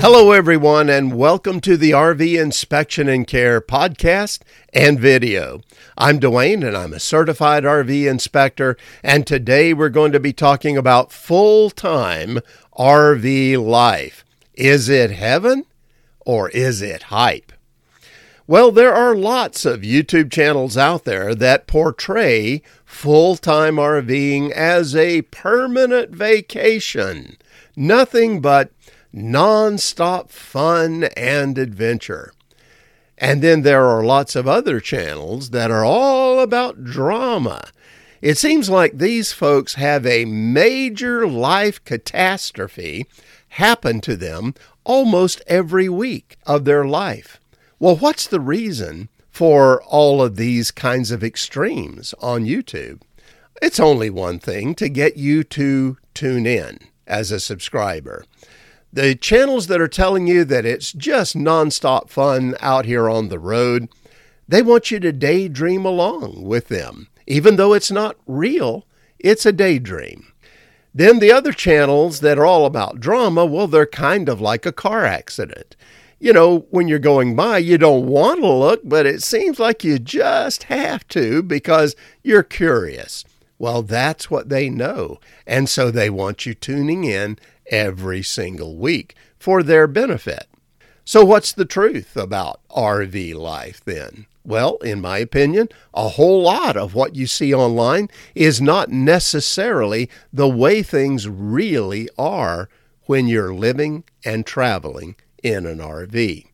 Hello, everyone, and welcome to the RV Inspection and Care podcast and video. I'm Dwayne, and I'm a certified RV inspector, and today we're going to be talking about full time RV life. Is it heaven or is it hype? Well, there are lots of YouTube channels out there that portray full time RVing as a permanent vacation. Nothing but non-stop fun and adventure. And then there are lots of other channels that are all about drama. It seems like these folks have a major life catastrophe happen to them almost every week of their life. Well, what's the reason for all of these kinds of extremes on YouTube? It's only one thing to get you to tune in as a subscriber. The channels that are telling you that it's just nonstop fun out here on the road, they want you to daydream along with them. Even though it's not real, it's a daydream. Then the other channels that are all about drama, well, they're kind of like a car accident you know, when you're going by, you don't want to look, but it seems like you just have to because you're curious. Well, that's what they know. And so they want you tuning in every single week for their benefit. So, what's the truth about RV life then? Well, in my opinion, a whole lot of what you see online is not necessarily the way things really are when you're living and traveling in an RV.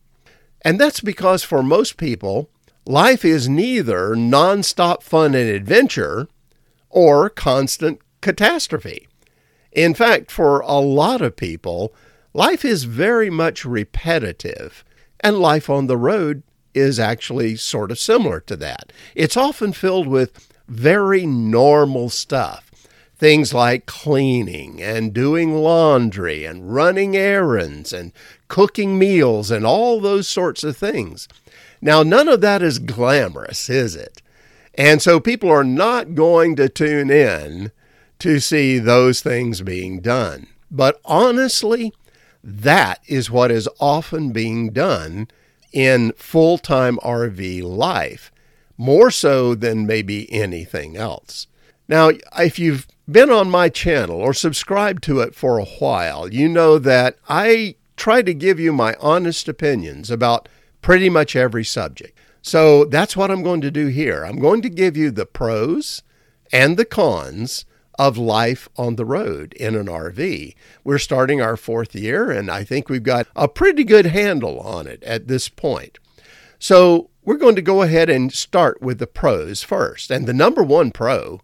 And that's because for most people, life is neither nonstop fun and adventure or constant catastrophe. In fact, for a lot of people, life is very much repetitive, and life on the road is actually sort of similar to that. It's often filled with very normal stuff Things like cleaning and doing laundry and running errands and cooking meals and all those sorts of things. Now, none of that is glamorous, is it? And so people are not going to tune in to see those things being done. But honestly, that is what is often being done in full time RV life, more so than maybe anything else. Now, if you've been on my channel or subscribed to it for a while, you know that I try to give you my honest opinions about pretty much every subject. So that's what I'm going to do here. I'm going to give you the pros and the cons of life on the road in an RV. We're starting our fourth year, and I think we've got a pretty good handle on it at this point. So we're going to go ahead and start with the pros first. And the number one pro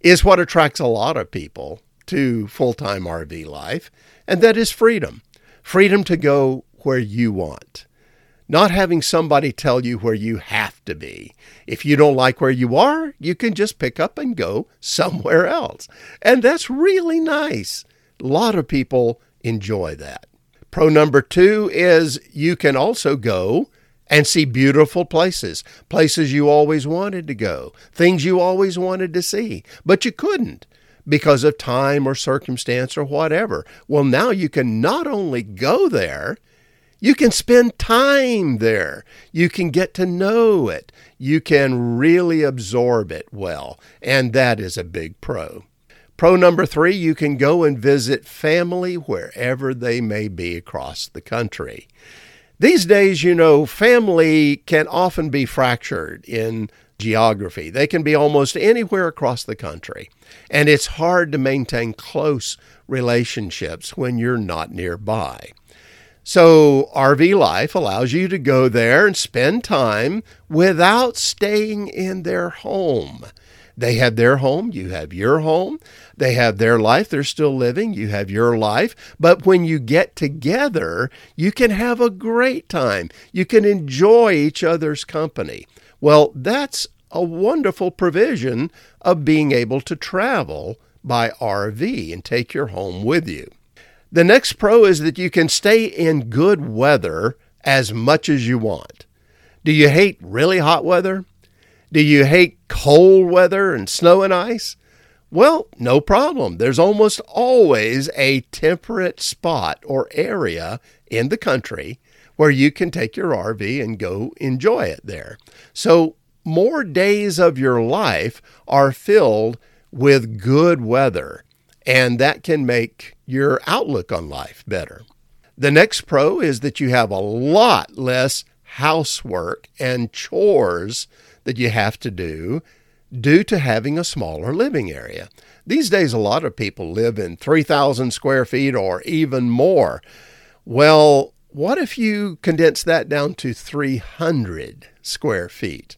is what attracts a lot of people to full time RV life, and that is freedom freedom to go where you want. Not having somebody tell you where you have to be. If you don't like where you are, you can just pick up and go somewhere else. And that's really nice. A lot of people enjoy that. Pro number two is you can also go and see beautiful places, places you always wanted to go, things you always wanted to see, but you couldn't because of time or circumstance or whatever. Well, now you can not only go there, you can spend time there. You can get to know it. You can really absorb it well. And that is a big pro. Pro number three, you can go and visit family wherever they may be across the country. These days, you know, family can often be fractured in geography. They can be almost anywhere across the country. And it's hard to maintain close relationships when you're not nearby. So, RV Life allows you to go there and spend time without staying in their home. They have their home, you have your home. They have their life, they're still living, you have your life. But when you get together, you can have a great time. You can enjoy each other's company. Well, that's a wonderful provision of being able to travel by RV and take your home with you. The next pro is that you can stay in good weather as much as you want. Do you hate really hot weather? Do you hate cold weather and snow and ice? Well, no problem. There's almost always a temperate spot or area in the country where you can take your RV and go enjoy it there. So, more days of your life are filled with good weather, and that can make your outlook on life better. The next pro is that you have a lot less housework and chores that you have to do due to having a smaller living area. These days, a lot of people live in 3,000 square feet or even more. Well, what if you condense that down to 300 square feet?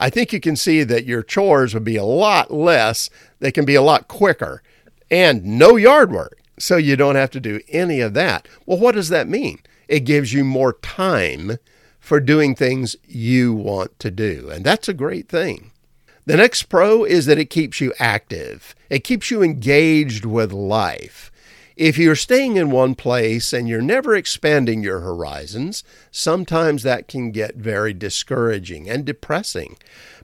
I think you can see that your chores would be a lot less, they can be a lot quicker, and no yard work. So you don't have to do any of that. Well, what does that mean? It gives you more time for doing things you want to do. And that's a great thing. The next pro is that it keeps you active. It keeps you engaged with life. If you're staying in one place and you're never expanding your horizons, sometimes that can get very discouraging and depressing.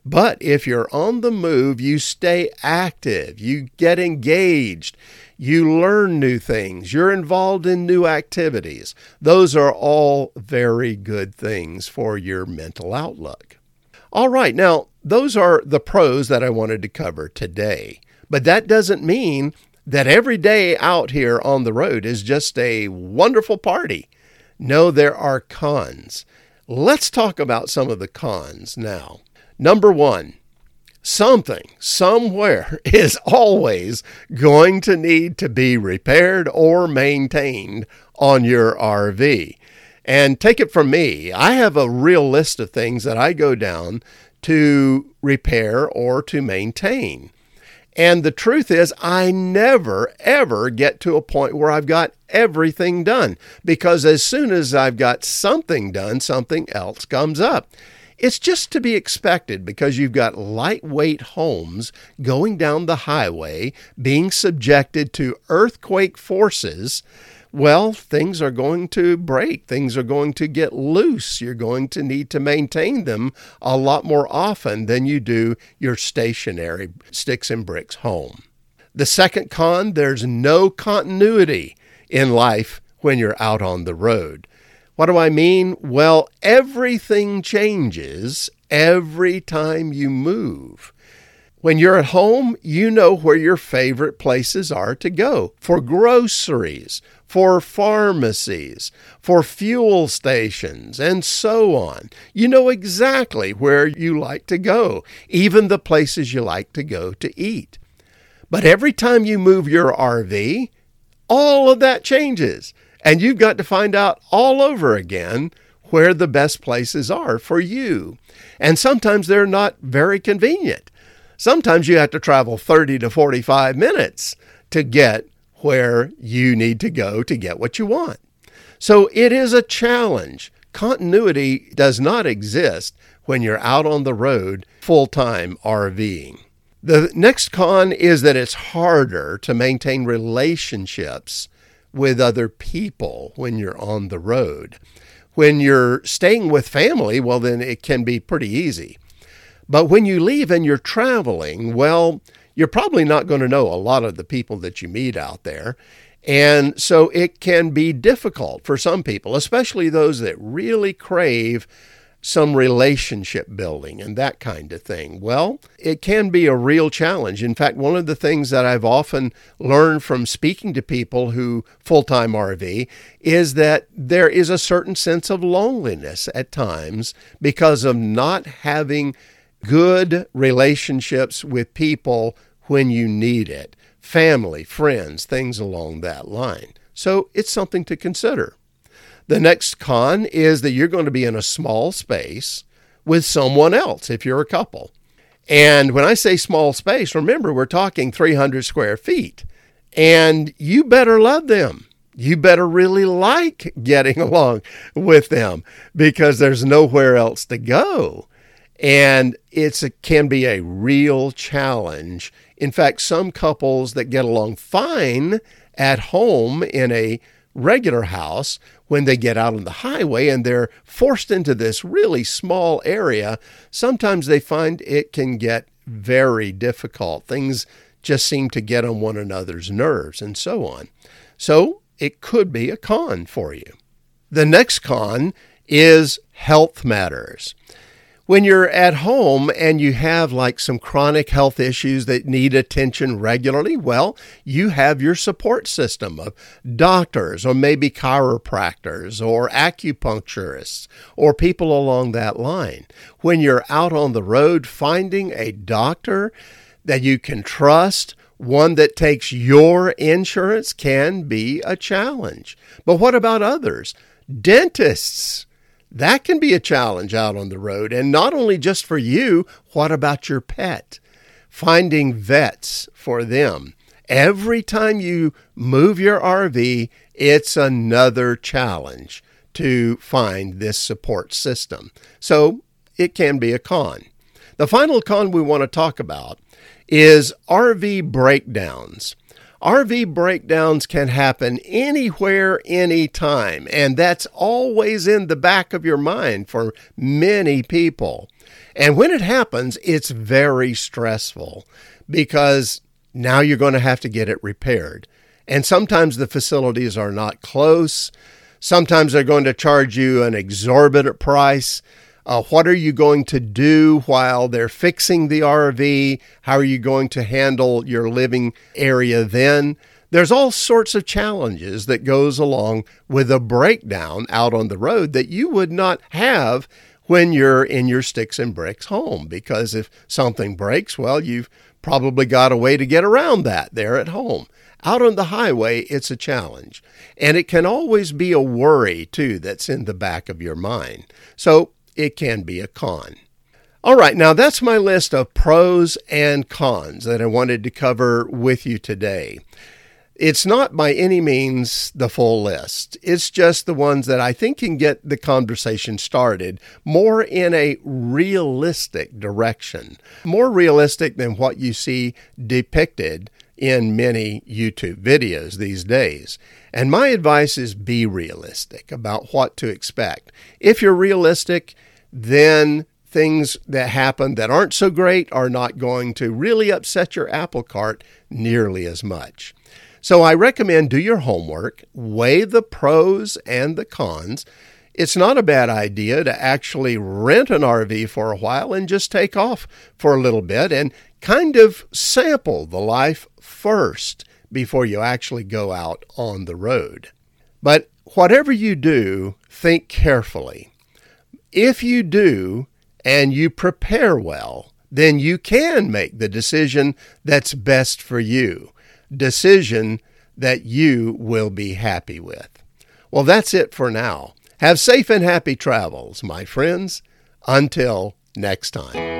But if you're on the move, you stay active, you get engaged, you learn new things, you're involved in new activities. Those are all very good things for your mental outlook. All right, now, those are the pros that I wanted to cover today. But that doesn't mean that every day out here on the road is just a wonderful party. No, there are cons. Let's talk about some of the cons now. Number one, something somewhere is always going to need to be repaired or maintained on your RV. And take it from me, I have a real list of things that I go down to repair or to maintain. And the truth is, I never, ever get to a point where I've got everything done because as soon as I've got something done, something else comes up. It's just to be expected because you've got lightweight homes going down the highway being subjected to earthquake forces well, things are going to break. Things are going to get loose. You're going to need to maintain them a lot more often than you do your stationary sticks and bricks home. The second con there's no continuity in life when you're out on the road. What do I mean? Well, everything changes every time you move. When you're at home, you know where your favorite places are to go for groceries, for pharmacies, for fuel stations, and so on. You know exactly where you like to go, even the places you like to go to eat. But every time you move your RV, all of that changes, and you've got to find out all over again where the best places are for you. And sometimes they're not very convenient. Sometimes you have to travel 30 to 45 minutes to get where you need to go to get what you want. So it is a challenge. Continuity does not exist when you're out on the road full time RVing. The next con is that it's harder to maintain relationships with other people when you're on the road. When you're staying with family, well, then it can be pretty easy. But when you leave and you're traveling, well, you're probably not going to know a lot of the people that you meet out there. And so it can be difficult for some people, especially those that really crave some relationship building and that kind of thing. Well, it can be a real challenge. In fact, one of the things that I've often learned from speaking to people who full time RV is that there is a certain sense of loneliness at times because of not having good relationships with people when you need it family, friends, things along that line. So it's something to consider. The next con is that you're going to be in a small space with someone else if you're a couple. And when I say small space, remember we're talking 300 square feet. And you better love them. You better really like getting along with them because there's nowhere else to go. And it can be a real challenge in fact, some couples that get along fine at home in a regular house, when they get out on the highway and they're forced into this really small area, sometimes they find it can get very difficult. Things just seem to get on one another's nerves and so on. So it could be a con for you. The next con is health matters. When you're at home and you have like some chronic health issues that need attention regularly, well, you have your support system of doctors or maybe chiropractors or acupuncturists or people along that line. When you're out on the road, finding a doctor that you can trust one that takes your insurance can be a challenge. But what about others? Dentists that can be a challenge out on the road. And not only just for you, what about your pet? Finding vets for them. Every time you move your RV, it's another challenge to find this support system. So it can be a con. The final con we want to talk about is RV breakdowns. RV breakdowns can happen anywhere, anytime, and that's always in the back of your mind for many people. And when it happens, it's very stressful because now you're going to have to get it repaired. And sometimes the facilities are not close. Sometimes they're going to charge you an exorbitant price. Uh, what are you going to do while they're fixing the RV? How are you going to handle your living area then? There's all sorts of challenges that goes along with a breakdown out on the road that you would not have when you're in your sticks and bricks home because if something breaks, well, you've probably got a way to get around that there at home. Out on the highway, it's a challenge. And it can always be a worry, too, that's in the back of your mind. So it can be a con. All right, now that's my list of pros and cons that I wanted to cover with you today. It's not by any means the full list. It's just the ones that I think can get the conversation started more in a realistic direction, more realistic than what you see depicted in many YouTube videos these days. And my advice is be realistic about what to expect. If you're realistic, then things that happen that aren't so great are not going to really upset your apple cart nearly as much. So I recommend do your homework, weigh the pros and the cons. It's not a bad idea to actually rent an RV for a while and just take off for a little bit and kind of sample the life first before you actually go out on the road. But whatever you do, think carefully. If you do and you prepare well, then you can make the decision that's best for you, decision that you will be happy with. Well, that's it for now. Have safe and happy travels, my friends. Until next time.